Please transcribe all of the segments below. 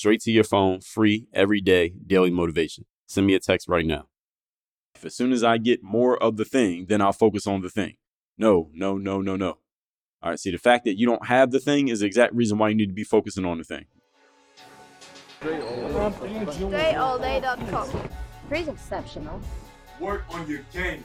Straight to your phone, free every day, daily motivation. Send me a text right now. If as soon as I get more of the thing, then I'll focus on the thing. No, no, no, no, no. All right, see, the fact that you don't have the thing is the exact reason why you need to be focusing on the thing. DreAllDay.com. Pretty exceptional. Work on your game.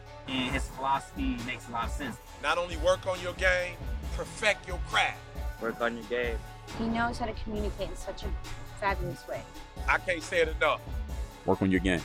And his philosophy makes a lot of sense. Not only work on your game, perfect your craft. Work on your game. He knows how to communicate in such a fabulous way. I can't say it enough. Work on your game.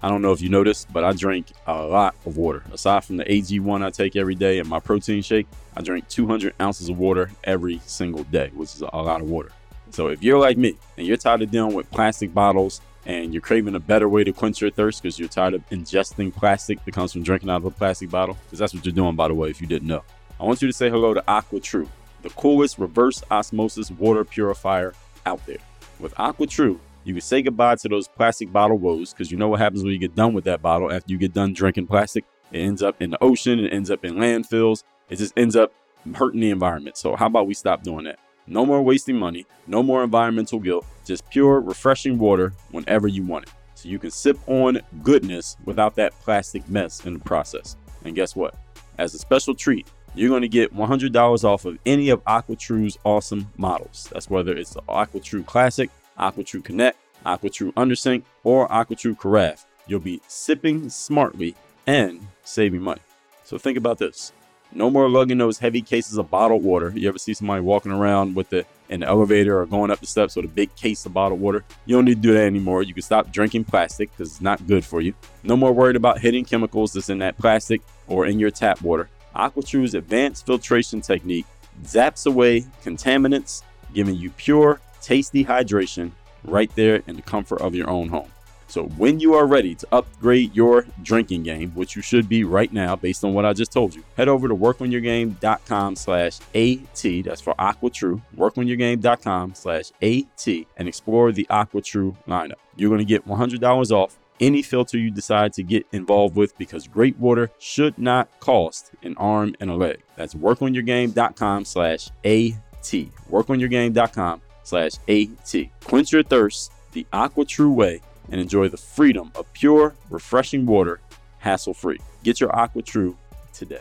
I don't know if you noticed, but I drink a lot of water. Aside from the AG1 I take every day and my protein shake, I drink 200 ounces of water every single day, which is a lot of water. So if you're like me and you're tired of dealing with plastic bottles and you're craving a better way to quench your thirst because you're tired of ingesting plastic that comes from drinking out of a plastic bottle, because that's what you're doing, by the way, if you didn't know, I want you to say hello to AquaTru, the coolest reverse osmosis water purifier out there. With AquaTru, you can say goodbye to those plastic bottle woes because you know what happens when you get done with that bottle after you get done drinking plastic. It ends up in the ocean, it ends up in landfills, it just ends up hurting the environment. So, how about we stop doing that? No more wasting money, no more environmental guilt, just pure, refreshing water whenever you want it. So you can sip on goodness without that plastic mess in the process. And guess what? As a special treat, you're going to get $100 off of any of AquaTru's awesome models. That's whether it's the AquaTru Classic, AquaTru Connect, AquaTru Undersink, or AquaTru Carafe. You'll be sipping smartly and saving money. So think about this. No more lugging those heavy cases of bottled water. You ever see somebody walking around with the in the elevator or going up the steps with a big case of bottled water? You don't need to do that anymore. You can stop drinking plastic because it's not good for you. No more worried about hitting chemicals that's in that plastic or in your tap water. AquaTru's advanced filtration technique zaps away contaminants, giving you pure, tasty hydration right there in the comfort of your own home. So when you are ready to upgrade your drinking game, which you should be right now based on what I just told you, head over to workonyourgame.com slash AT. That's for AquaTru. Workonyourgame.com slash AT and explore the AquaTru lineup. You're going to get $100 off any filter you decide to get involved with because great water should not cost an arm and a leg. That's workonyourgame.com slash AT. Workonyourgame.com slash AT. Quench your thirst the AquaTru way and enjoy the freedom of pure, refreshing water hassle free. Get your AquaTru today.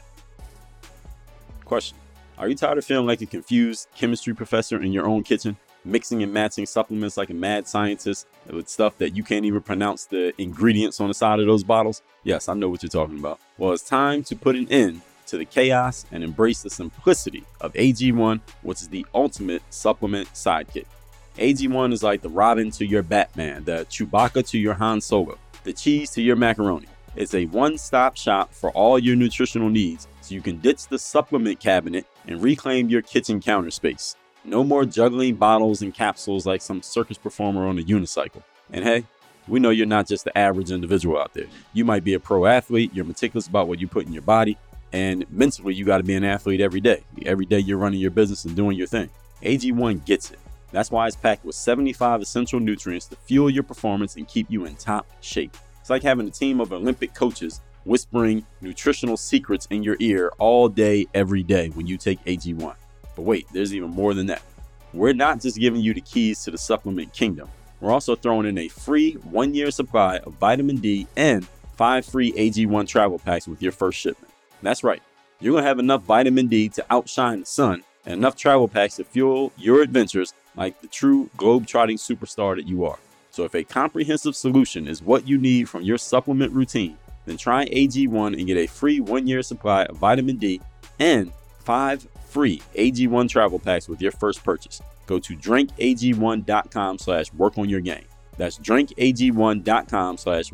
Question Are you tired of feeling like a confused chemistry professor in your own kitchen? Mixing and matching supplements like a mad scientist with stuff that you can't even pronounce the ingredients on the side of those bottles? Yes, I know what you're talking about. Well, it's time to put an end to the chaos and embrace the simplicity of AG1, which is the ultimate supplement sidekick. AG1 is like the Robin to your Batman, the Chewbacca to your Han Solo, the cheese to your macaroni. It's a one stop shop for all your nutritional needs, so you can ditch the supplement cabinet and reclaim your kitchen counter space. No more juggling bottles and capsules like some circus performer on a unicycle. And hey, we know you're not just the average individual out there. You might be a pro athlete, you're meticulous about what you put in your body, and mentally, you got to be an athlete every day. Every day, you're running your business and doing your thing. AG1 gets it. That's why it's packed with 75 essential nutrients to fuel your performance and keep you in top shape. It's like having a team of Olympic coaches whispering nutritional secrets in your ear all day, every day when you take AG1. But wait, there's even more than that. We're not just giving you the keys to the supplement kingdom, we're also throwing in a free one year supply of vitamin D and five free AG1 travel packs with your first shipment. That's right, you're to have enough vitamin D to outshine the sun and enough travel packs to fuel your adventures like the true globe-trotting superstar that you are. So if a comprehensive solution is what you need from your supplement routine, then try AG1 and get a free one-year supply of vitamin D and five free AG1 travel packs with your first purchase. Go to drinkag1.com slash. That's drinkag1.com slash.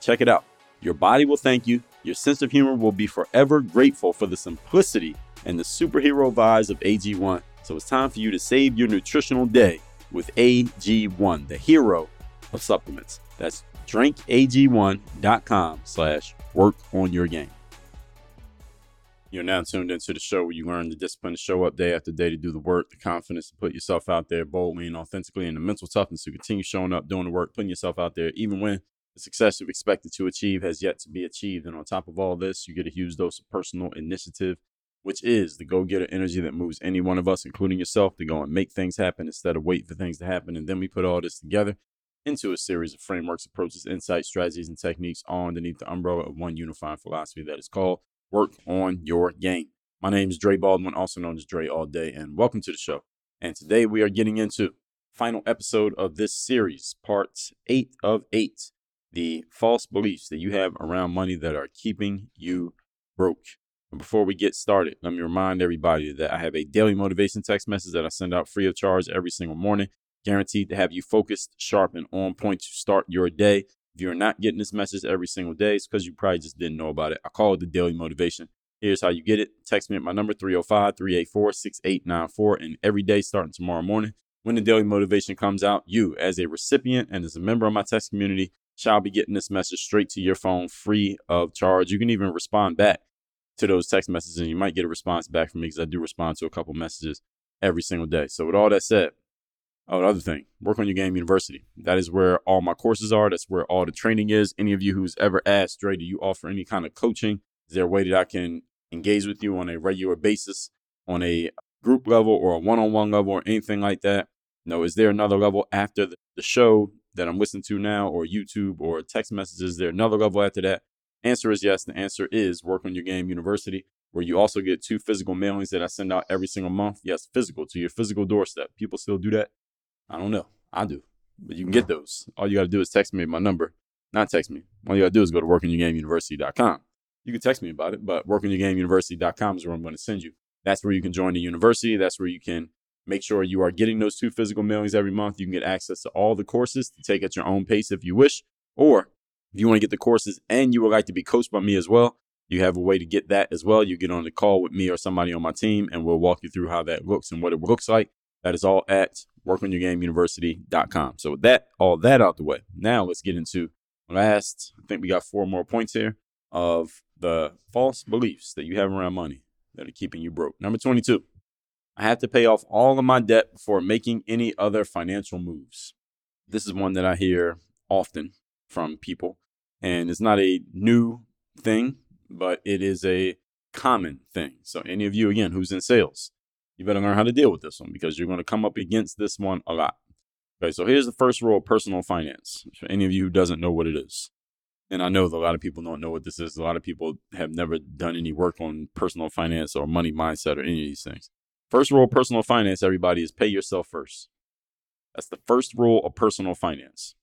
Check it out. Your body will thank you. Your sense of humor will be forever grateful for the simplicity and the superhero vibes of AG1. So it's time for you to save your nutritional day with AG1, the hero of supplements. That's drinkag1.com slash work on your game. You're now tuned into the show where you learn the discipline to show up day after day to do the work, the confidence to put yourself out there boldly and authentically, and the mental toughness to continue showing up, doing the work, putting yourself out there, even when the success you've expected to achieve has yet to be achieved. And on top of all this, you get a huge dose of personal initiative, which is the go getter energy that moves any one of us, including yourself, to go and make things happen instead of wait for things to happen. And then we put all this together into a series of frameworks, approaches, insights, strategies, and techniques all underneath the umbrella of one unifying philosophy that is called work on your game. My name is Dre Baldwin, also known as Dre All Day, and welcome to the show. And today we are getting into final episode of this series, part eight of eight, the false beliefs that you have around money that are keeping you broke. Before we get started, let me remind everybody that I have a daily motivation text message that I send out free of charge every single morning, guaranteed to have you focused, sharp, and on point to start your day. If you're not getting this message every single day, it's because you probably just didn't know about it. I call it the daily motivation. Here's how you get it. Text me at my number 305 384 6894. And every day starting tomorrow morning, when the daily motivation comes out, you, as a recipient and as a member of my text community, shall be getting this message straight to your phone free of charge. You can even respond back to those text messages and you might get a response back from me because I do respond to a couple messages every single day. So, with all that said, Oh, another thing, Work on Your Game University. That is where all my courses are. That's where all the training is. Any of you who's ever asked, Dre, do you offer any kind of coaching? Is there a way that I can engage with you on a regular basis, on a group level or a one on one level or anything like that? No, is there another level after the show that I'm listening to now or YouTube or text messages? Is there another level after that? Answer is yes. The answer is Work on Your Game University, where you also get two physical mailings that I send out every single month. Yes, physical to your physical doorstep. People still do that. I don't know. I do. But you can get mm. those. All you got to do is text me my number. Not text me. All you got to do is go to workonyourgameuniversity.com. You can text me about it, but workonyourgameuniversity.com is where I'm going to send you. That's where you can join the university. That's where you can make sure you are getting those two physical mailings every month. You can get access to all the courses to take at your own pace if you wish. Or if you want to get the courses and you would like to be coached by me as well, you have a way to get that as well. You get on the call with me or somebody on my team, and we'll walk you through how that looks and what it looks like. That is all at workonyourgameuniversity.com. So with that, all that out the way, now let's get into last, I think we got four more points here of the false beliefs that you have around money that are keeping you broke. Number 22, I have to pay off all of my debt before making any other financial moves. This is one that I hear often from people, and it's not a new thing, but it is a common thing. So, any of you, again, who's in sales, you better learn how to deal with this one because you're going to come up against this one a lot. Okay, so here's the first rule of personal finance for any of you who doesn't know what it is. And I know a lot of people don't know what this is. A lot of people have never done any work on personal finance or money mindset or any of these things. First rule of personal finance, everybody, is pay yourself first. That's the first rule of personal finance.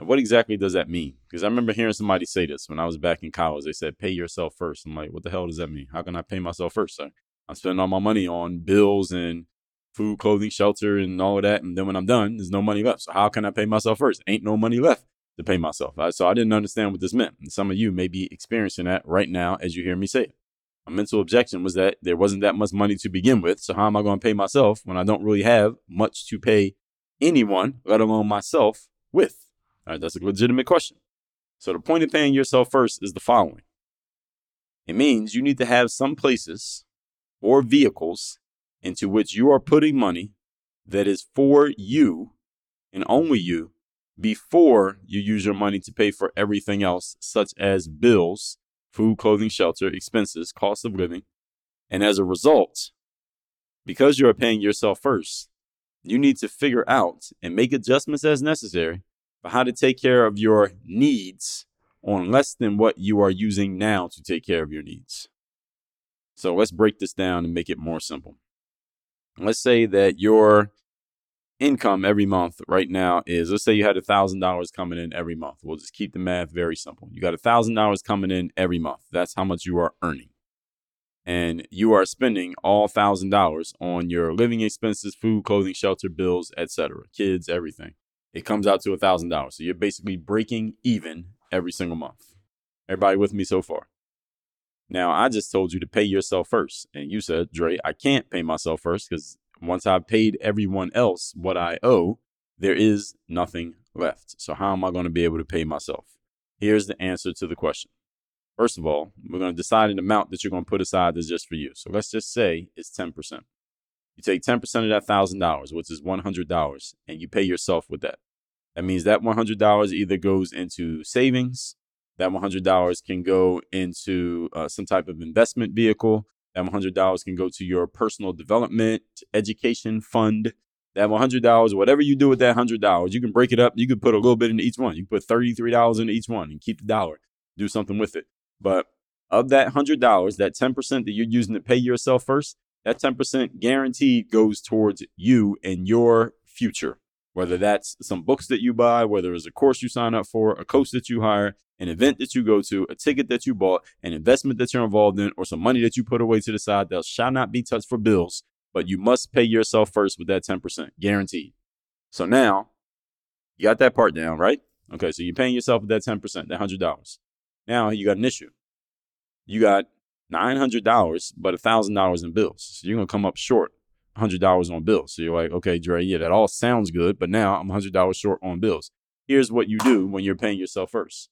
And what exactly does that mean? Because I remember hearing somebody say this when I was back in college. They said, pay yourself first. I'm like, what the hell does that mean? How can I pay myself first, sir? I'm spending all my money on bills and food, clothing, shelter, and all of that. And then when I'm done, there's no money left. So how can I pay myself first? Ain't no money left to pay myself. So I didn't understand what this meant. And some of you may be experiencing that right now as you hear me say it. My mental objection was that there wasn't that much money to begin with. So how am I going to pay myself when I don't really have much to pay anyone, let alone myself, with? That's a legitimate question. So the point of paying yourself first is the following. It means you need to have some places or vehicles into which you are putting money that is for you and only you before you use your money to pay for everything else, such as bills, food, clothing, shelter, expenses, cost of living. And as a result, because you are paying yourself first, you need to figure out and make adjustments as necessary for how to take care of your needs on less than what you are using now to take care of your needs. So let's break this down and make it more simple. Let's say that your income every month right now is let's say you had a thousand dollars coming in every month. We'll just keep the math very simple. You got a thousand dollars coming in every month. That's how much you are earning. And you are spending all thousand dollars on your living expenses, food, clothing, shelter, bills, etc., kids, everything. It comes out to a thousand dollars. So you're basically breaking even every single month. Everybody with me so far? Now, I just told you to pay yourself first. And you said, Dre, I can't pay myself first because once I've paid everyone else what I owe, there is nothing left. So, how am I going to be able to pay myself? Here's the answer to the question. First of all, we're going to decide an amount that you're going to put aside that's just for you. So, let's just say it's 10%. You take 10% of that $1,000, which is $100, and you pay yourself with that. That means that $100 either goes into savings, that $100 can go into uh, some type of investment vehicle. That $100 can go to your personal development education fund. That $100, whatever you do with that $100, you can break it up. You could put a little bit into each one. You can put $33 into each one and keep the dollar. Do something with it. But of that $100, that 10% that you're using to pay yourself first, that 10% guaranteed goes towards you and your future. Whether that's some books that you buy, whether it's a course you sign up for, a coach that you hire, an event that you go to, a ticket that you bought, an investment that you're involved in, or some money that you put away to the side that shall not be touched for bills, but you must pay yourself first with that 10%, guaranteed. So now you got that part down, right? Okay, so you're paying yourself with that 10%, that $100. Now you got an issue. You got $900, but $1,000 in bills. So you're going to come up short $100 on bills. So you're like, okay, Dre, yeah, that all sounds good, but now I'm $100 short on bills. Here's what you do when you're paying yourself first.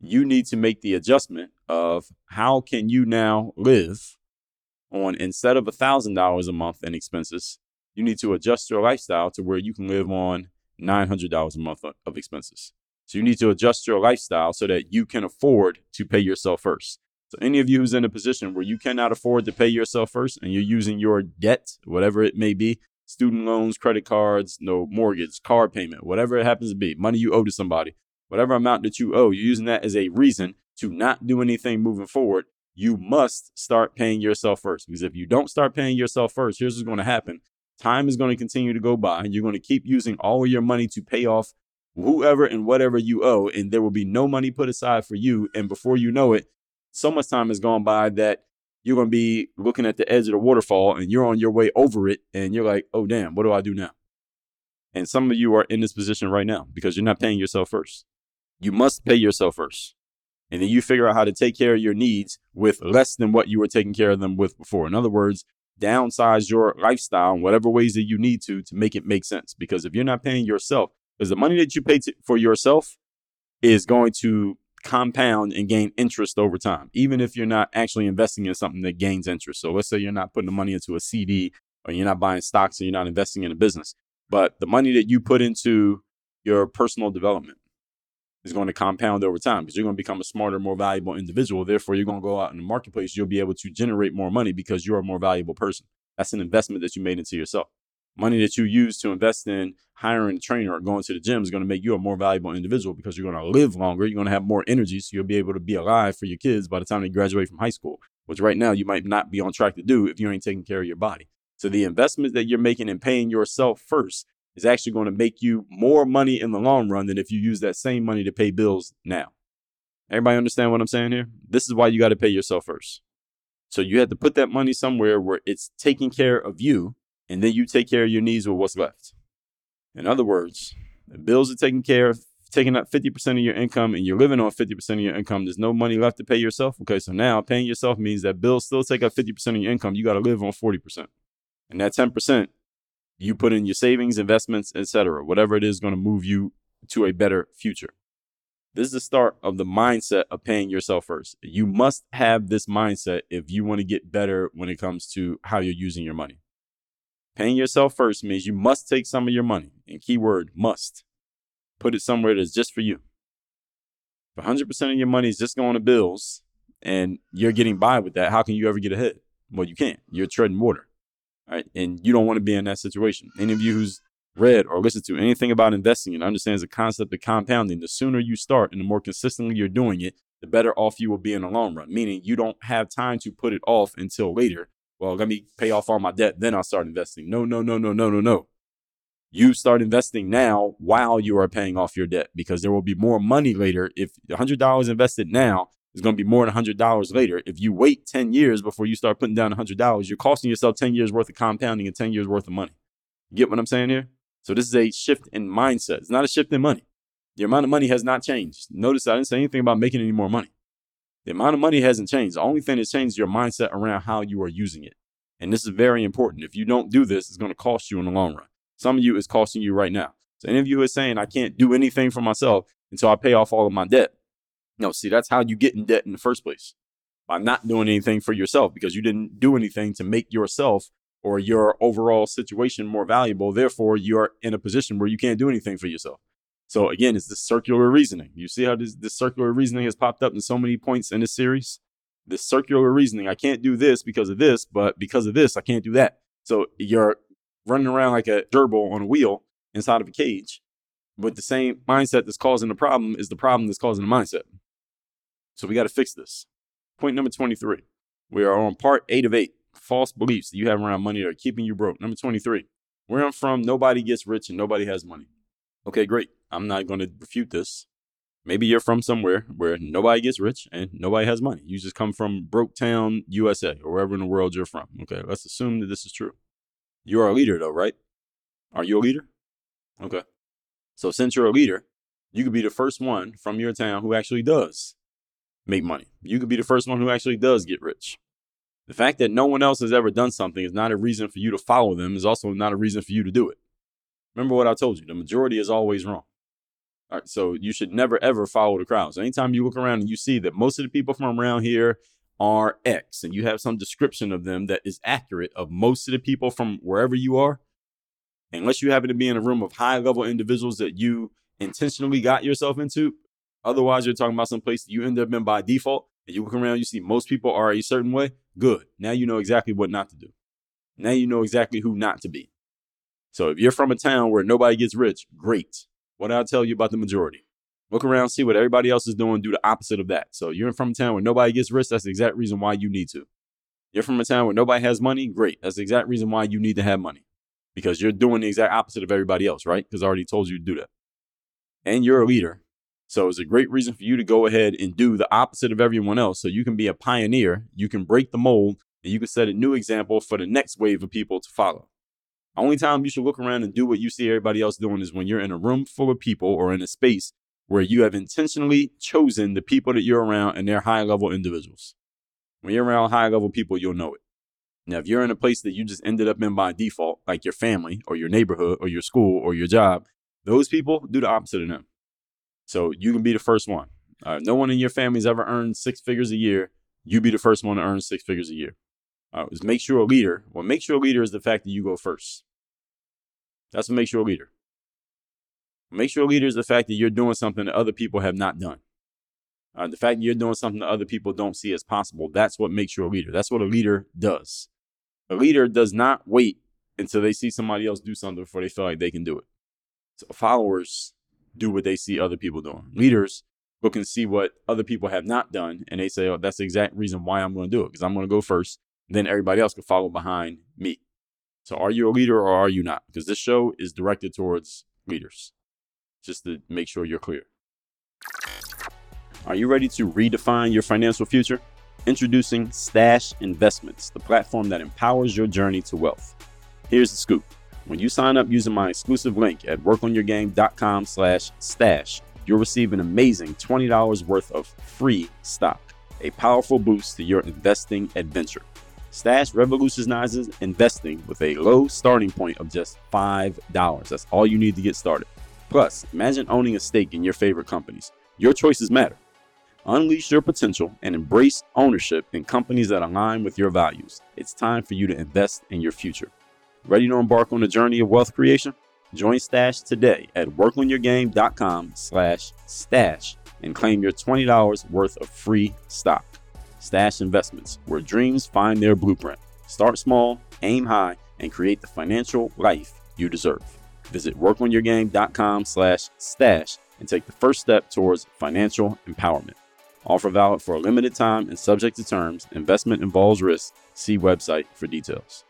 You need to make the adjustment of how can you now live on instead of $1,000 a month in expenses, you need to adjust your lifestyle to where you can live on $900 a month of expenses. So you need to adjust your lifestyle so that you can afford to pay yourself first. So any of you who's in a position where you cannot afford to pay yourself first and you're using your debt, whatever it may be, student loans, credit cards, no mortgage, car payment, whatever it happens to be, money you owe to somebody, whatever amount that you owe, you're using that as a reason to not do anything moving forward. You must start paying yourself first because if you don't start paying yourself first, here's what's going to happen. Time is going to continue to go by and you're going to keep using all of your money to pay off whoever and whatever you owe, and there will be no money put aside for you. And before you know it, so much time has gone by that you're going to be looking at the edge of the waterfall and you're on your way over it and you're like, oh, damn, what do I do now? And some of you are in this position right now because you're not paying yourself first. You must pay yourself first. And then you figure out how to take care of your needs with less than what you were taking care of them with before. In other words, downsize your lifestyle in whatever ways that you need to to make it make sense. Because if you're not paying yourself, because the money that you pay to, for yourself is going to compound and gain interest over time, even if you're not actually investing in something that gains interest. So let's say you're not putting the money into a CD or you're not buying stocks and you're not investing in a business, but the money that you put into your personal development is going to compound over time because you're going to become a smarter, more valuable individual. Therefore, you're going to go out in the marketplace. You'll be able to generate more money because you're a more valuable person. That's an investment that you made into yourself money that you use to invest in hiring a trainer or going to the gym is going to make you a more valuable individual because you're going to live longer. You're going to have more energy. So you'll be able to be alive for your kids by the time they graduate from high school, which right now you might not be on track to do if you ain't taking care of your body. So the investment that you're making in paying yourself first is actually going to make you more money in the long run than if you use that same money to pay bills now. Everybody understand what I'm saying here? This is why you got to pay yourself first. So you have to put that money somewhere where it's taking care of you and then you take care of your needs with what's left. In other words, the bills are taken care of, taking up 50% of your income, and you're living on 50% of your income. There's no money left to pay yourself. Okay, so now paying yourself means that bills still take up 50% of your income. You got to live on 40%. And that 10%, you put in your savings, investments, etc. Whatever it is going to move you to a better future. This is the start of the mindset of paying yourself first. You must have this mindset if you want to get better when it comes to how you're using your money. Paying yourself first means you must take some of your money, and keyword must. Put it somewhere that's just for you. If 100% of your money is just going to bills and you're getting by with that, how can you ever get ahead? Well, you can't. You're treading water. Right? And you don't want to be in that situation. Any of you who's read or listened to anything about investing and understands the concept of compounding, the sooner you start and the more consistently you're doing it, the better off you will be in the long run. Meaning you don't have time to put it off until later. Well, let me pay off all my debt, then I'll start investing. No, no, no, no, no, no, no. You start investing now while you are paying off your debt because there will be more money later. If $100 invested now is going to be more than $100 later. If you wait 10 years before you start putting down $100, you're costing yourself 10 years worth of compounding and 10 years worth of money. You get what I'm saying here? So this is a shift in mindset. It's not a shift in money. The amount of money has not changed. Notice I didn't say anything about making any more money. The amount of money hasn't changed. The only thing that's changed is your mindset around how you are using it. And this is very important. If you don't do this, it's going to cost you in the long run. Some of you is costing you right now. So any of you is saying I can't do anything for myself until I pay off all of my debt. No, see, that's how you get in debt in the first place. By not doing anything for yourself because you didn't do anything to make yourself or your overall situation more valuable. Therefore, you're in a position where you can't do anything for yourself. So again, it's the circular reasoning. You see how this, this circular reasoning has popped up in so many points in this series? This circular reasoning. I can't do this because of this, but because of this, I can't do that. So you're running around like a gerbil on a wheel inside of a cage. But the same mindset that's causing the problem is the problem that's causing the mindset. So we got to fix this. Point number 23. We are on part eight of eight false beliefs that you have around money that are keeping you broke. Number 23. Where I'm from, nobody gets rich and nobody has money. Okay, great. I'm not going to refute this. Maybe you're from somewhere where nobody gets rich and nobody has money. You just come from Broketown, USA, or wherever in the world you're from. Okay, let's assume that this is true. You are a leader, though, right? Are you a leader? Okay. So since you're a leader, you could be the first one from your town who actually does make money. You could be the first one who actually does get rich. The fact that no one else has ever done something is not a reason for you to follow them, is also not a reason for you to do it. Remember what I told you the majority is always wrong. All right, so you should never ever follow the crowd. So anytime you look around and you see that most of the people from around here are X and you have some description of them that is accurate of most of the people from wherever you are, unless you happen to be in a room of high level individuals that you intentionally got yourself into, otherwise you're talking about some place that you end up in by default and you look around, you see most people are a certain way, good. Now you know exactly what not to do. Now you know exactly who not to be. So if you're from a town where nobody gets rich, great. What did I tell you about the majority? Look around, see what everybody else is doing, do the opposite of that. So you're from a town where nobody gets rich, that's the exact reason why you need to. You're from a town where nobody has money, great. That's the exact reason why you need to have money. Because you're doing the exact opposite of everybody else, right? Because I already told you to do that. And you're a leader. So it's a great reason for you to go ahead and do the opposite of everyone else. So you can be a pioneer, you can break the mold, and you can set a new example for the next wave of people to follow. Only time you should look around and do what you see everybody else doing is when you're in a room full of people or in a space where you have intentionally chosen the people that you're around and they're high level individuals. When you're around high level people, you'll know it. Now, if you're in a place that you just ended up in by default, like your family or your neighborhood or your school or your job, those people do the opposite of them. So you can be the first one. Uh, no one in your family's ever earned six figures a year. You be the first one to earn six figures a year. Uh, is make sure a leader. What makes you a leader is the fact that you go first. That's what makes you a leader. What makes you a leader is the fact that you're doing something that other people have not done. Uh, the fact that you're doing something that other people don't see as possible. That's what makes you a leader. That's what a leader does. A leader does not wait until they see somebody else do something before they feel like they can do it. So followers do what they see other people doing. Leaders look and see what other people have not done, and they say, "Oh, that's the exact reason why I'm going to do it because I'm going to go first then everybody else can follow behind me. So are you a leader or are you not? Because this show is directed towards leaders, just to make sure you're clear. Are you ready to redefine your financial future? Introducing Stash Investments, the platform that empowers your journey to wealth. Here's the scoop. When you sign up using my exclusive link at workonyourgame.com slash stash, you'll receive an amazing $20 worth of free stock, a powerful boost to your investing adventure. Stash revolutionizes investing with a low starting point of just $5. That's all you need to get started. Plus, imagine owning a stake in your favorite companies. Your choices matter. Unleash your potential and embrace ownership in companies that align with your values. It's time for you to invest in your future. Ready to embark on the journey of wealth creation? Join Stash today at workonyourgame.com slash stash and claim your $20 worth of free stock. Stash Investments, where dreams find their blueprint. Start small, aim high, and create the financial life you deserve. Visit workonyourgame.com slash stash and take the first step towards financial empowerment. Offer valid for a limited time and subject to terms. Investment involves risk. See website for details.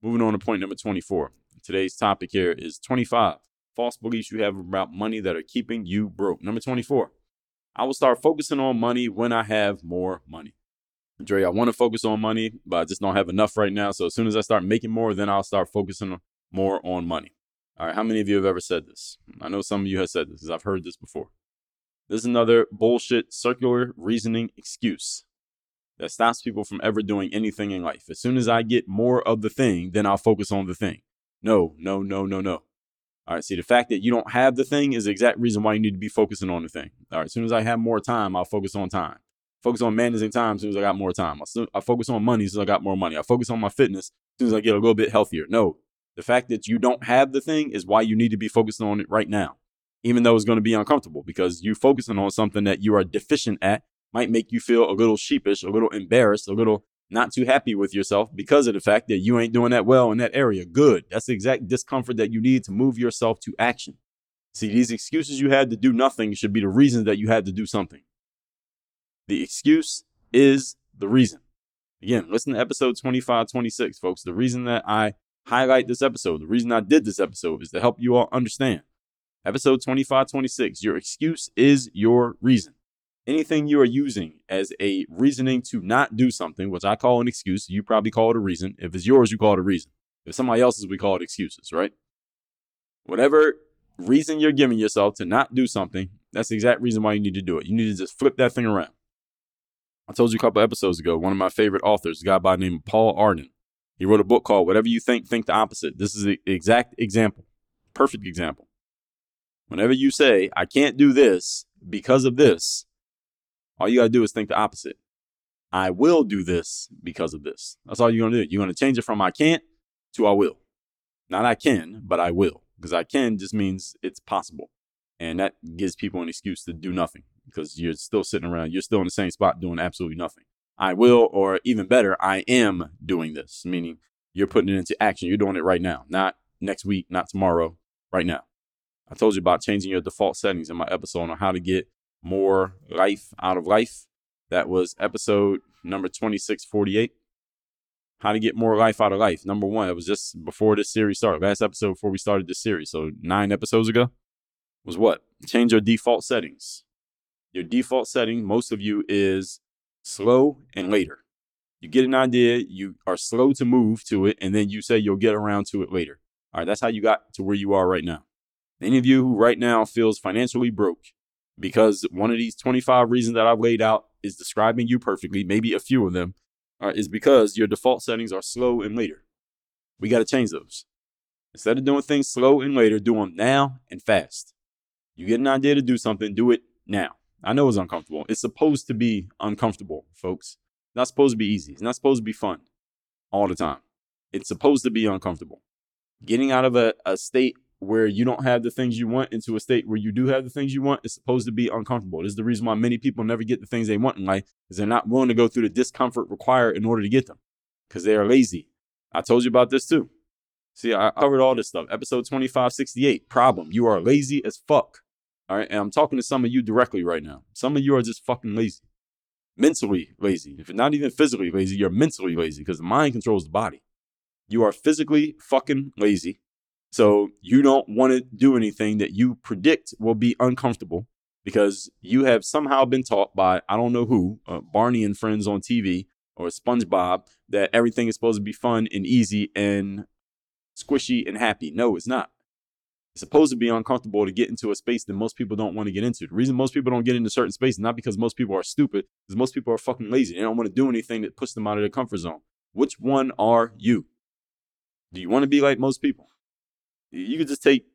Moving on to point number 24. Today's topic here is 25 false beliefs you have about money that are keeping you broke. Number 24. I will start focusing on money when I have more money. Dre, I want to focus on money, but I just don't have enough right now. So as soon as I start making more, then I'll start focusing more on money. All right, how many of you have ever said this? I know some of you have said this because I've heard this before. This is another bullshit circular reasoning excuse that stops people from ever doing anything in life. As soon as I get more of the thing, then I'll focus on the thing. No, no, no, no, no. All right, see, the fact that you don't have the thing is the exact reason why you need to be focusing on the thing. All right, as soon as I have more time, I'll focus on time. Focus on managing time as soon as I got more time. I, I focus on money as soon as I got more money. I focus on my fitness as soon as I get a little bit healthier. No, the fact that you don't have the thing is why you need to be focusing on it right now, even though it's going to be uncomfortable because you focusing on something that you are deficient at might make you feel a little sheepish, a little embarrassed, a little not too happy with yourself because of the fact that you ain't doing that well in that area. Good. That's the exact discomfort that you need to move yourself to action. See, these excuses you had to do nothing should be the reasons that you had to do something. The excuse is the reason. Again, listen to episode 25, 26, folks. The reason that I highlight this episode, the reason I did this episode is to help you all understand. Episode 25, 26, your excuse is your reason anything you are using as a reasoning to not do something, which I call an excuse, you probably call it a reason. If it's yours, you call it a reason. If somebody else's, we call it excuses, right? Whatever reason you're giving yourself to not do something, that's the exact reason why you need to do it. You need to just flip that thing around. I told you a couple episodes ago, one of my favorite authors, a guy by the name of Paul Arden. He wrote a book called Whatever You Think, Think the Opposite. This is the exact example, perfect example. Whenever you say, I can't do this because of this, all you got to do is think the opposite. I will do this because of this. That's all you're going to do. You're going to change it from I can't to I will. Not I can, but I will. Because I can just means it's possible. And that gives people an excuse to do nothing because you're still sitting around. You're still in the same spot doing absolutely nothing. I will, or even better, I am doing this, meaning you're putting it into action. You're doing it right now, not next week, not tomorrow, right now. I told you about changing your default settings in my episode on how to get more life out of life. That was episode number 2648. How to get more life out of life. Number one, it was just before this series started. Last episode before we started this series. So nine episodes ago was what? Change your default settings. Your default setting, most of you, is slow and later. You get an idea, you are slow to move to it, and then you say you'll get around to it later. All right, that's how you got to where you are right now. Any of you who right now feels financially broke, because one of these 25 reasons that I've laid out is describing you perfectly, maybe a few of them, uh, is because your default settings are slow and later. We got to change those. Instead of doing things slow and later, do them now and fast. You get an idea to do something, do it now. I know it's uncomfortable. It's supposed to be uncomfortable, folks. It's not supposed to be easy. It's not supposed to be fun all the time. It's supposed to be uncomfortable. Getting out of a, a state where you don't have the things you want into a state where you do have the things you want is supposed to be uncomfortable. This is the reason why many people never get the things they want in life is they're not willing to go through the discomfort required in order to get them because they are lazy. I told you about this too. See, I covered all this stuff. Episode 2568, problem. You are lazy as fuck. All right. And I'm talking to some of you directly right now. Some of you are just fucking lazy. Mentally lazy. If you're not even physically lazy, you're mentally lazy because the mind controls the body. You are physically fucking lazy so you don't want to do anything that you predict will be uncomfortable because you have somehow been taught by, I don't know who, uh, Barney and friends on TV or SpongeBob, that everything is supposed to be fun and easy and squishy and happy. No, it's not. It's supposed to be uncomfortable to get into a space that most people don't want to get into. The reason most people don't get into certain spaces, not because most people are stupid, is most people are fucking lazy. They don't want to do anything that puts them out of their comfort zone. Which one are you? Do you want to be like most people? You could just take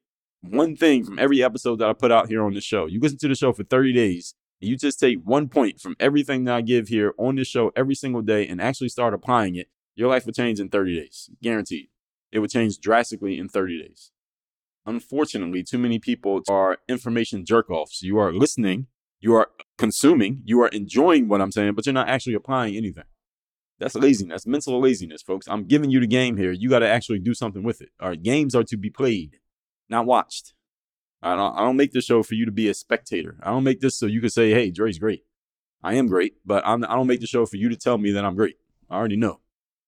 one thing from every episode that I put out here on the show. You listen to the show for 30 days, and you just take one point from everything that I give here on this show every single day and actually start applying it, your life will change in 30 days. Guaranteed. It would change drastically in 30 days. Unfortunately, too many people are information jerk offs. You are listening, you are consuming, you are enjoying what I'm saying, but you're not actually applying anything. That's laziness. That's mental laziness, folks. I'm giving you the game here. You got to actually do something with it. All right. Games are to be played, not watched. I don't, I don't make this show for you to be a spectator. I don't make this so you can say, hey, Dre's great. I am great, but I'm, I don't make the show for you to tell me that I'm great. I already know.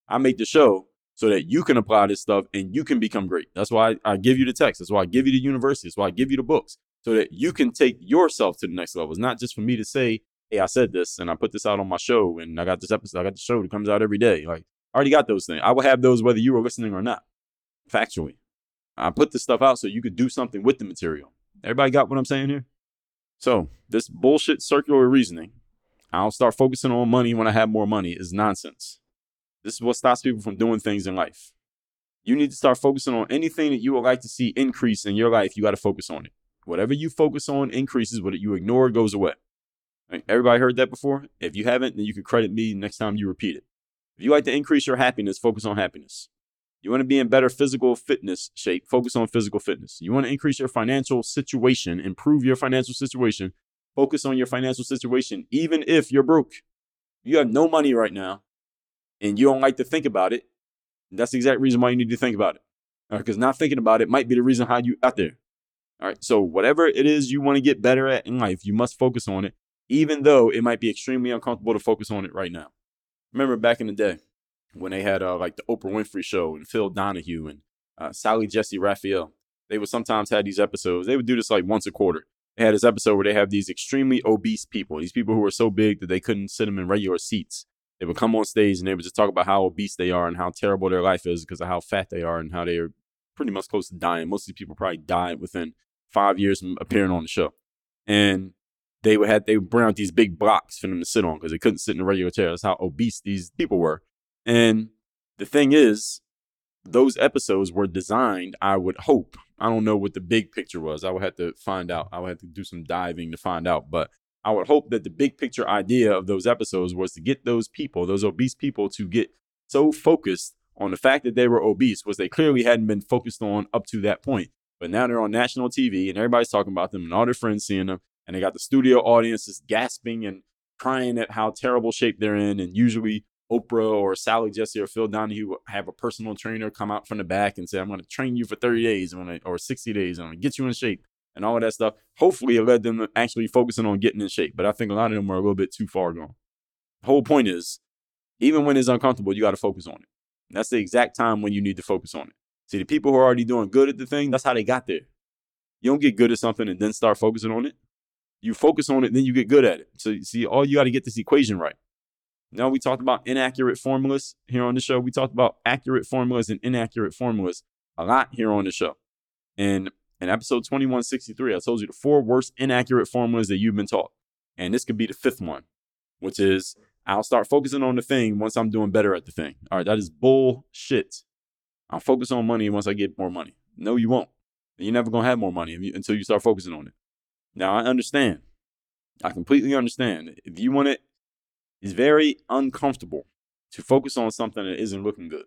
I make the show so that you can apply this stuff and you can become great. That's why I, I give you the text. That's why I give you the university. That's why I give you the books so that you can take yourself to the next level. It's not just for me to say, hey, I said this and I put this out on my show and I got this episode, I got the show that comes out every day. Like, I already got those things. I will have those whether you were listening or not, factually. I put this stuff out so you could do something with the material. Everybody got what I'm saying here? So, this bullshit circular reasoning, I'll start focusing on money when I have more money, is nonsense. This is what stops people from doing things in life. You need to start focusing on anything that you would like to see increase in your life. You got to focus on it. Whatever you focus on increases, what you ignore goes away. Right? Everybody heard that before? If you haven't, then you can credit me next time you repeat it. If you like to increase your happiness, focus on happiness. You want to be in better physical fitness shape, focus on physical fitness. You want to increase your financial situation, improve your financial situation, focus on your financial situation, even if you're broke. You have no money right now and you don't like to think about it. That's the exact reason why you need to think about it. Because not thinking about it might be the reason how you got there. All right. So, whatever it is you want to get better at in life, you must focus on it, even though it might be extremely uncomfortable to focus on it right now. Remember back in the day when they had uh, like the Oprah Winfrey Show and Phil Donahue and uh, Sally Jessy Raphael. They would sometimes have these episodes. They would do this like once a quarter. They had this episode where they have these extremely obese people, these people who are so big that they couldn't sit them in regular seats. They would come on stage and they would just talk about how obese they are and how terrible their life is because of how fat they are and how they are pretty much close to dying. Most of these people probably died within five years from appearing on the show. And they would have they would bring out these big blocks for them to sit on because they couldn't sit in a regular chair. That's how obese these people were. And the thing is, those episodes were designed, I would hope. I don't know what the big picture was. I would have to find out. I would have to do some diving to find out. But I would hope that the big picture idea of those episodes was to get those people, those obese people, to get so focused on the fact that they were obese, was they clearly hadn't been focused on up to that point. But now they're on national TV and everybody's talking about them and all their friends seeing them. And they got the studio audiences gasping and crying at how terrible shape they're in. And usually Oprah or Sally Jessy or Phil Donahue have a personal trainer come out from the back and say, I'm going to train you for 30 days or 60 days and I'm going to get you in shape and all of that stuff. Hopefully, it led them to actually focusing on getting in shape. But I think a lot of them were a little bit too far gone. The whole point is, even when it's uncomfortable, you got to focus on it. And that's the exact time when you need to focus on it. See, the people who are already doing good at the thing, that's how they got there. You don't get good at something and then start focusing on it. You focus on it, then you get good at it. So, see, all you got to get this equation right. Now, we talked about inaccurate formulas here on the show. We talked about accurate formulas and inaccurate formulas a lot here on the show. And in episode 2163, I told you the four worst inaccurate formulas that you've been taught. And this could be the fifth one, which is I'll start focusing on the thing once I'm doing better at the thing. All right, that is bullshit. I'll focus on money once I get more money. No, you won't. You're never going to have more money until you start focusing on it. Now, I understand. I completely understand. If you want it it's very uncomfortable to focus on something that isn't looking good.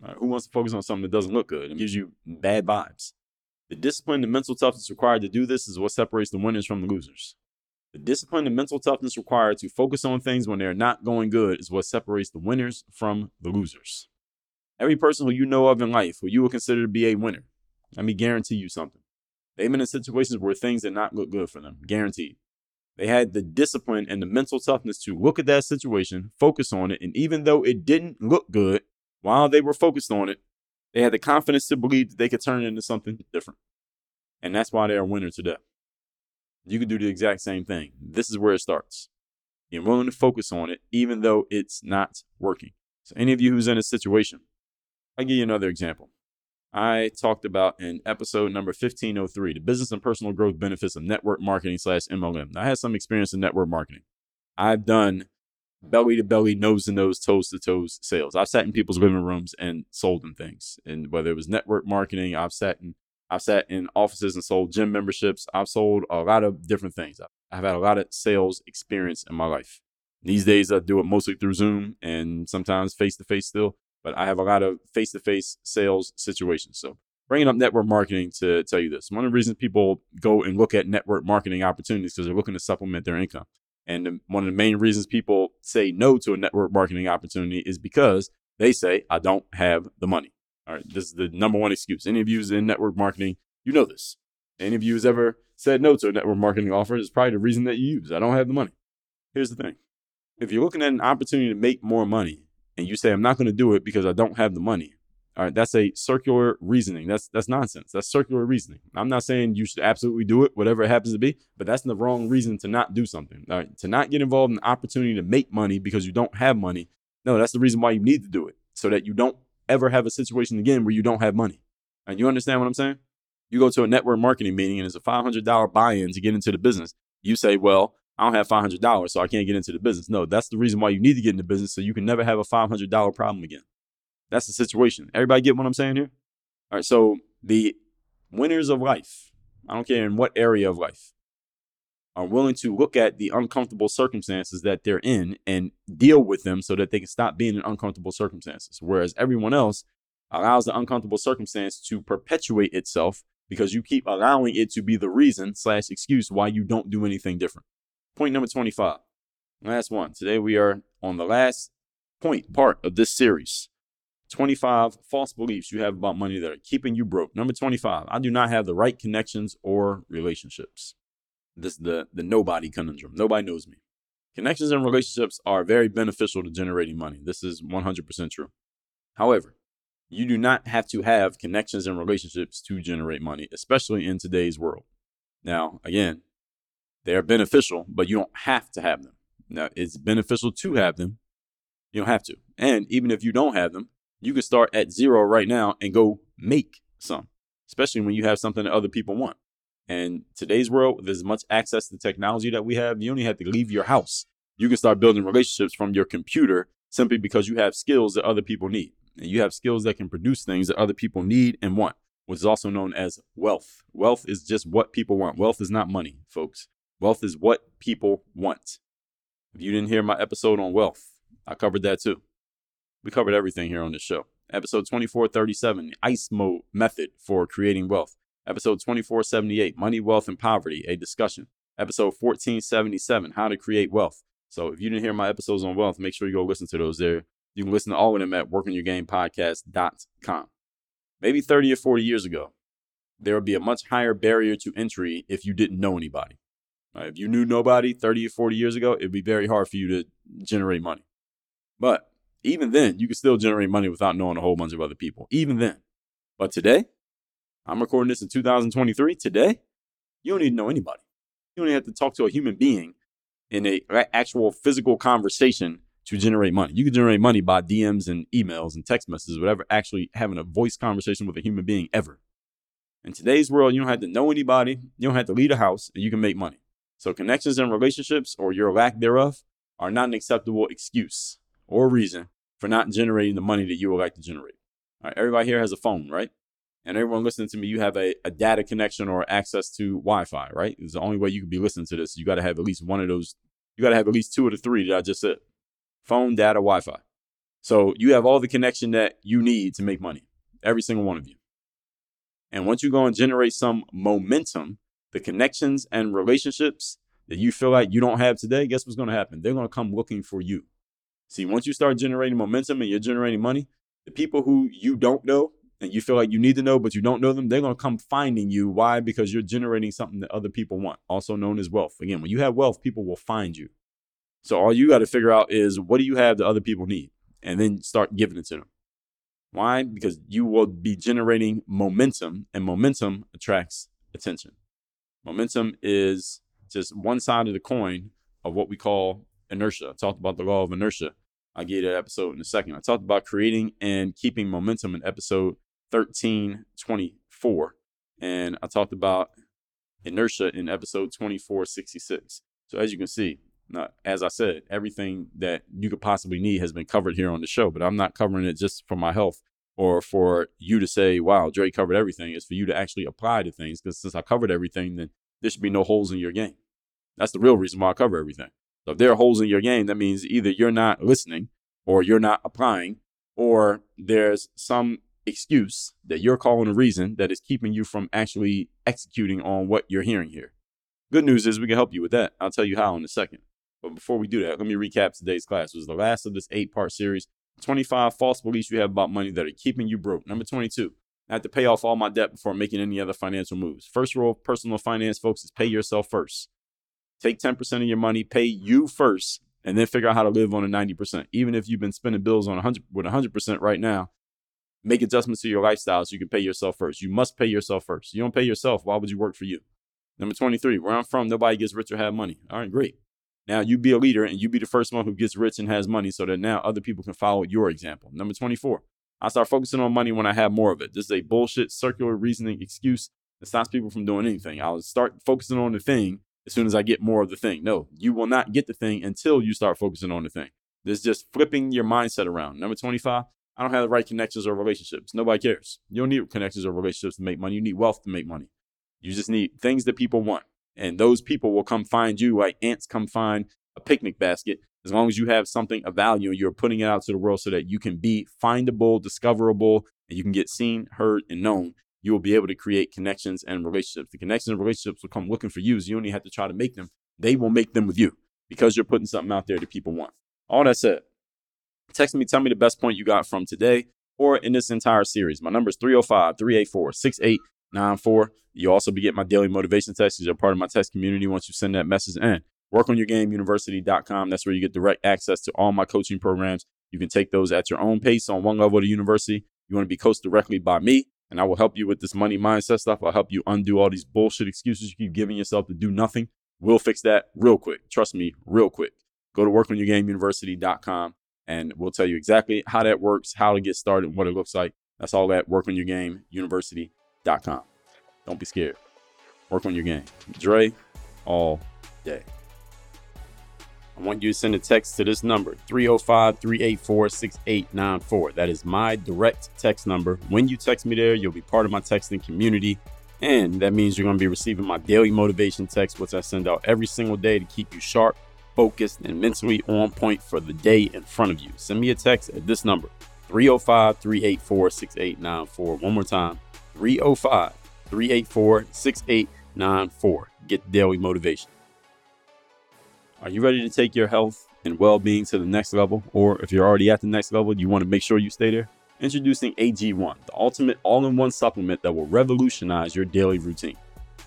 Right? Who wants to focus on something that doesn't look good? and gives you bad vibes. The discipline and mental toughness required to do this is what separates the winners from the losers. The discipline and mental toughness required to focus on things when they're not going good is what separates the winners from the losers. Every person who you know of in life who you would consider to be a winner, let me guarantee you something. They've been in situations where things did not look good for them, guaranteed. They had the discipline and the mental toughness to look at that situation, focus on it, and even though it didn't look good while they were focused on it, they had the confidence to believe that they could turn it into something different. And that's why they're a winner today. You can do the exact same thing. This is where it starts. You're willing to focus on it, even though it's not working. So, any of you who's in a situation, I'll give you another example. I talked about in episode number 1503, the business and personal growth benefits of network marketing slash MLM. I had some experience in network marketing. I've done belly to belly, nose to nose, toes to toes sales. I've sat in people's living rooms and sold them things. And whether it was network marketing, I've sat in I've sat in offices and sold gym memberships. I've sold a lot of different things. I've had a lot of sales experience in my life. These days, I do it mostly through Zoom and sometimes face to face still but I have a lot of face to face sales situations. So bringing up network marketing to tell you this. One of the reasons people go and look at network marketing opportunities because they're looking to supplement their income. And one of the main reasons people say no to a network marketing opportunity is because they say, I don't have the money. All right. This is the number one excuse. Any of you in network marketing, you know this. Any of you has ever said no to a network marketing offer, it's probably the reason that you use. I don't have the money. Here's the thing. If you're looking at an opportunity to make more money and you say, I'm not going to do it because I don't have the money, all right, that's a circular reasoning. That's that's nonsense. That's circular reasoning. I'm not saying you should absolutely do it, whatever it happens to be, but that's the wrong reason to not do something. All right, to not get involved in the opportunity to make money because you don't have money. No, that's the reason why you need to do it, so that you don't ever have a situation again where you don't have money. And you understand what I'm saying? You go to a network marketing meeting and it's a $500 buy-in to get into the business. You say, well, I don't have $500, so I can't get into the business. No, that's the reason why you need to get into business so you can never have a $500 problem again. That's the situation. Everybody get what I'm saying here? All right. So the winners of life, I don't care in what area of life, are willing to look at the uncomfortable circumstances that they're in and deal with them so that they can stop being in uncomfortable circumstances. Whereas everyone else allows the uncomfortable circumstance to perpetuate itself because you keep allowing it to be the reason slash excuse why you don't do anything different. Point number 25. Last one. Today we are on the last point part of this series. 25 false beliefs you have about money that are keeping you broke. Number 25, I do not have the right connections or relationships. This is the, the nobody conundrum. Nobody knows me. Connections and relationships are very beneficial to generating money. This is 100% true. However, you do not have to have connections and relationships to generate money, especially in today's world. Now, again, they are beneficial, but you don't have to have them. Now, it's beneficial to have them. You don't have to. And even if you don't have them, you can start at zero right now and go make some, especially when you have something that other people want. And today's world, with as much access to technology that we have, you only have to leave your house. You can start building relationships from your computer simply because you have skills that other people need. And you have skills that can produce things that other people need and want, which is also known as wealth. Wealth is just what people want. Wealth is not money, folks. Wealth is what people want. If you didn't hear my episode on wealth, I covered that too. We covered everything here on this show. Episode 2437, the ICE mode method for creating wealth. Episode 2478, money, wealth, and poverty, a discussion. Episode 1477, how to create wealth. So if you didn't hear my episodes on wealth, make sure you go listen to those there. You can listen to all of them at workonyourgamepodcast.com. Maybe 30 or 40 years ago, there would be a much higher barrier to entry if you didn't know anybody. Right? If you knew nobody 30 or 40 years ago, it'd be very hard for you to generate money. But even then, you can still generate money without knowing a whole bunch of other people. Even then. But today, I'm recording this in 2023. Today, you don't need to know anybody. You don't even have to talk to a human being in a actual physical conversation to generate money. You can generate money by DMs and emails and text messages, whatever, actually having a voice conversation with a human being ever. In today's world, you don't have to know anybody, you don't have to leave a house, and you can make money. So connections and relationships or your lack thereof are not an acceptable excuse or reason for not generating the money that you would like to generate. All right, everybody here has a phone, right? And everyone listening to me, you have a, a data connection or access to Wi-Fi, right? It's the only way you could be listening to this. You got to have at least one of those. You got to have at least two of the three that I just said: phone, data, Wi-Fi. So you have all the connection that you need to make money, every single one of you. And once you go and generate some momentum, the connections and relationships that you feel like you don't have today, guess what's going to happen? They're going to come looking for you. See, once you start generating momentum and you're generating money, the people who you don't know and you feel like you need to know, but you don't know them, they're going to come finding you. Why? Because you're generating something that other people want, also known as wealth. Again, when you have wealth, people will find you. So all you got to figure out is what do you have that other people need? And then start giving it to them. Why? Because you will be generating momentum, and momentum attracts attention. Momentum is just one side of the coin of what we call inertia. I talked about the law of inertia. I'll get that episode in a second. I talked about creating and keeping momentum in episode 1324. And I talked about inertia in episode 2466. So as you can see, now, as I said, everything that you could possibly need has been covered here on the show, but I'm not covering it just for my health or for you to say, wow, Dre covered everything. It's for you to actually apply to things because since I covered everything, then there should be no holes in your game. That's the real reason why I cover everything. So if there are holes in your game, that means either you're not listening or you're not applying or there's some excuse that you're calling a reason that is keeping you from actually executing on what you're hearing here. Good news is we can help you with that. I'll tell you how in a second. But before we do that, let me recap today's class. It was the last of this eight part series 25 false beliefs you have about money that are keeping you broke. Number 22, I had to pay off all my debt before making any other financial moves. First rule of personal finance, folks, is pay yourself first. Take 10% of your money, pay you first, and then figure out how to live on a 90%. Even if you've been spending bills on 100 with 100% right now, make adjustments to your lifestyle so you can pay yourself first. You must pay yourself first. You don't pay yourself, why would you work for you? Number 23, where I'm from, nobody gets rich or have money. All right, great. Now you be a leader and you be the first one who gets rich and has money so that now other people can follow your example. Number 24, I start focusing on money when I have more of it. This is a bullshit circular reasoning excuse that stops people from doing anything. I'll start focusing on the thing as soon as I get more of the thing. No, you will not get the thing until you start focusing on the thing. This is just flipping your mindset around. Number 25, I don't have the right connections or relationships. Nobody cares. You don't need connections or relationships to make money. You need wealth to make money. You just need things that people want. And those people will come find you like ants come find a picnic basket as long as you have something of value and you're putting it out to the world so that you can be findable, discoverable, and you can get seen, heard, and known, you will be able to create connections and relationships. The connections and relationships will come looking for you. So you only have to try to make them. They will make them with you because you're putting something out there that people want. All that said, text me, tell me the best point you got from today or in this entire series. My number is 305 384 6894. You also be getting my daily motivation text. You're part of my text community once you send that message in workonyourgameuniversity.com. That's where you get direct access to all my coaching programs. You can take those at your own pace on one level of the university. You want to be coached directly by me, and I will help you with this money mindset stuff. I'll help you undo all these bullshit excuses you keep giving yourself to do nothing. We'll fix that real quick. Trust me, real quick. Go to workonyourgameuniversity.com and we'll tell you exactly how that works, how to get started, what it looks like. That's all at workonyourgameuniversity.com. Don't be scared. Work on your game. Dre all day. I want you to send a text to this number 305 384 6894. That is my direct text number. When you text me there, you'll be part of my texting community. And that means you're going to be receiving my daily motivation text, which I send out every single day to keep you sharp, focused, and mentally on point for the day in front of you. Send me a text at this number 305 384 6894. One more time 305 384 6894. Get daily motivation. Are you ready to take your health and well being to the next level? Or if you're already at the next level, you want to make sure you stay there? Introducing AG1, the ultimate all in one supplement that will revolutionize your daily routine.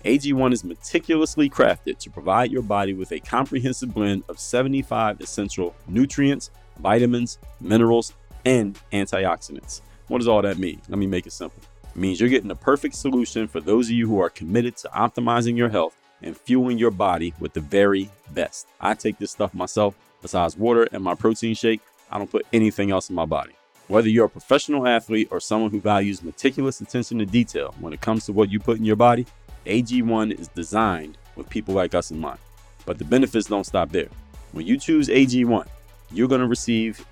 AG1 is meticulously crafted to provide your body with a comprehensive blend of 75 essential nutrients, vitamins, minerals, and antioxidants. What does all that mean? Let me make it simple. Means you're getting the perfect solution for those of you who are committed to optimizing your health and fueling your body with the very best. I take this stuff myself. Besides water and my protein shake, I don't put anything else in my body. Whether you're a professional athlete or someone who values meticulous attention to detail when it comes to what you put in your body, AG1 is designed with people like us in mind. But the benefits don't stop there. When you choose AG1, you're going to receive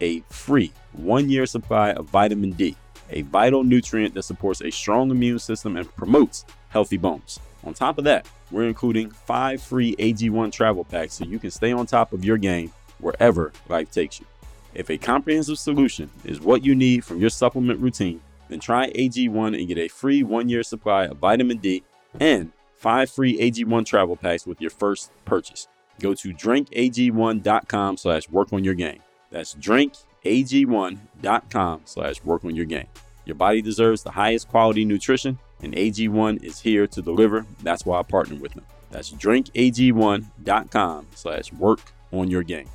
a free one year supply of vitamin D, a vital nutrient that supports a strong immune system and promotes healthy bones. On top of that, we're including five free AG1 travel packs so you can stay on top of your game wherever life takes you. If a comprehensive solution is what you need from your supplement routine, then try AG1 and get a free one year supply of vitamin D and five free AG1 travel packs with your first purchase. Go to drinkag1.com slash work on your game. That's drinkag1.com slash work on your game. Your body deserves the highest quality nutrition and AG1 is here to deliver. That's why I partner with them. That's drinkag1.com slash work on your game.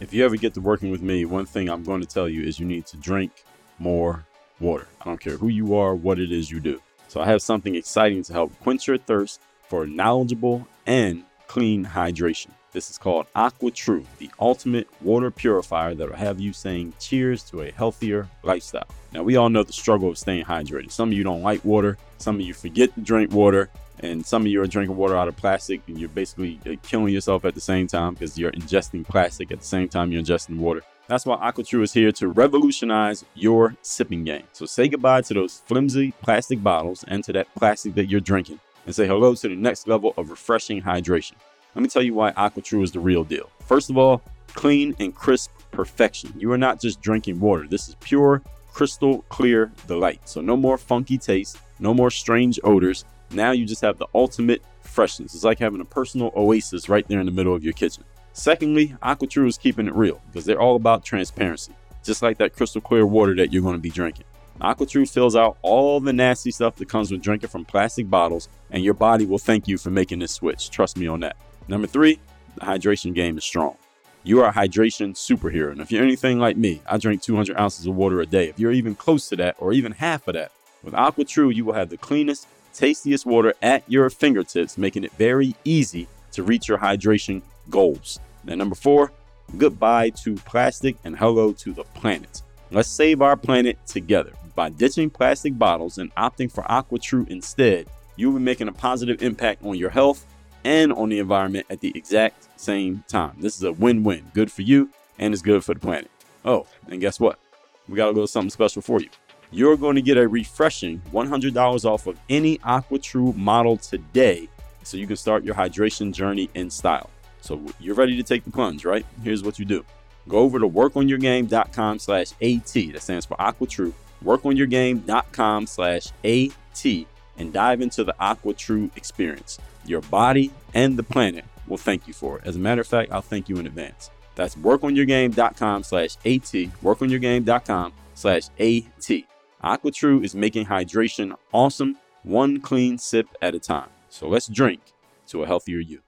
If you ever get to working with me, one thing I'm going to tell you is you need to drink more water. I don't care who you are, what it is you do. So I have something exciting to help quench your thirst for knowledgeable and clean hydration. This is called AquaTru, the ultimate water purifier that will have you saying cheers to a healthier lifestyle. Now, we all know the struggle of staying hydrated. Some of you don't like water, some of you forget to drink water, and some of you are drinking water out of plastic and you're basically uh, killing yourself at the same time because you're ingesting plastic at the same time you're ingesting water. That's why AquaTru is here to revolutionize your sipping game. So say goodbye to those flimsy plastic bottles and to that plastic that you're drinking and say hello to the next level of refreshing hydration. Let me tell you why AquaTru is the real deal. First of all, clean and crisp perfection. You are not just drinking water. This is pure, crystal clear delight. So no more funky taste, no more strange odors. Now you just have the ultimate freshness. It's like having a personal oasis right there in the middle of your kitchen. Secondly, AquaTru is keeping it real because they're all about transparency, just like that crystal clear water that you're going to be drinking. AquaTru fills out all the nasty stuff that comes with drinking from plastic bottles, and your body will thank you for making this switch. Trust me on that. Number three, the hydration game is strong. You are a hydration superhero. And if you're anything like me, I drink 200 ounces of water a day. If you're even close to that or even half of that, with AquaTru, you will have the cleanest, tastiest water at your fingertips, making it very easy to reach your hydration goals. And number four, goodbye to plastic and hello to the planet. Let's save our planet together. By ditching plastic bottles and opting for AquaTru instead, you'll be making a positive impact on your health and on the environment at the exact same time. This is a win win. Good for you, and it's good for the planet. Oh, and guess what? We got a little something special for you. You're going to get a refreshing $100 off of any AquaTru model today so you can start your hydration journey in style. So you're ready to take the plunge, right? Here's what you do. Go over to workonyourgame.com slash AT. That stands for AquaTru. Workonyourgame.com slash AT and dive into the AquaTru experience. Your body and the planet will thank you for it. As a matter of fact, I'll thank you in advance. That's workonyourgame.com slash AT. Workonyourgame.com slash AT. AquaTru is making hydration awesome, one clean sip at a time. So let's drink to a healthier you.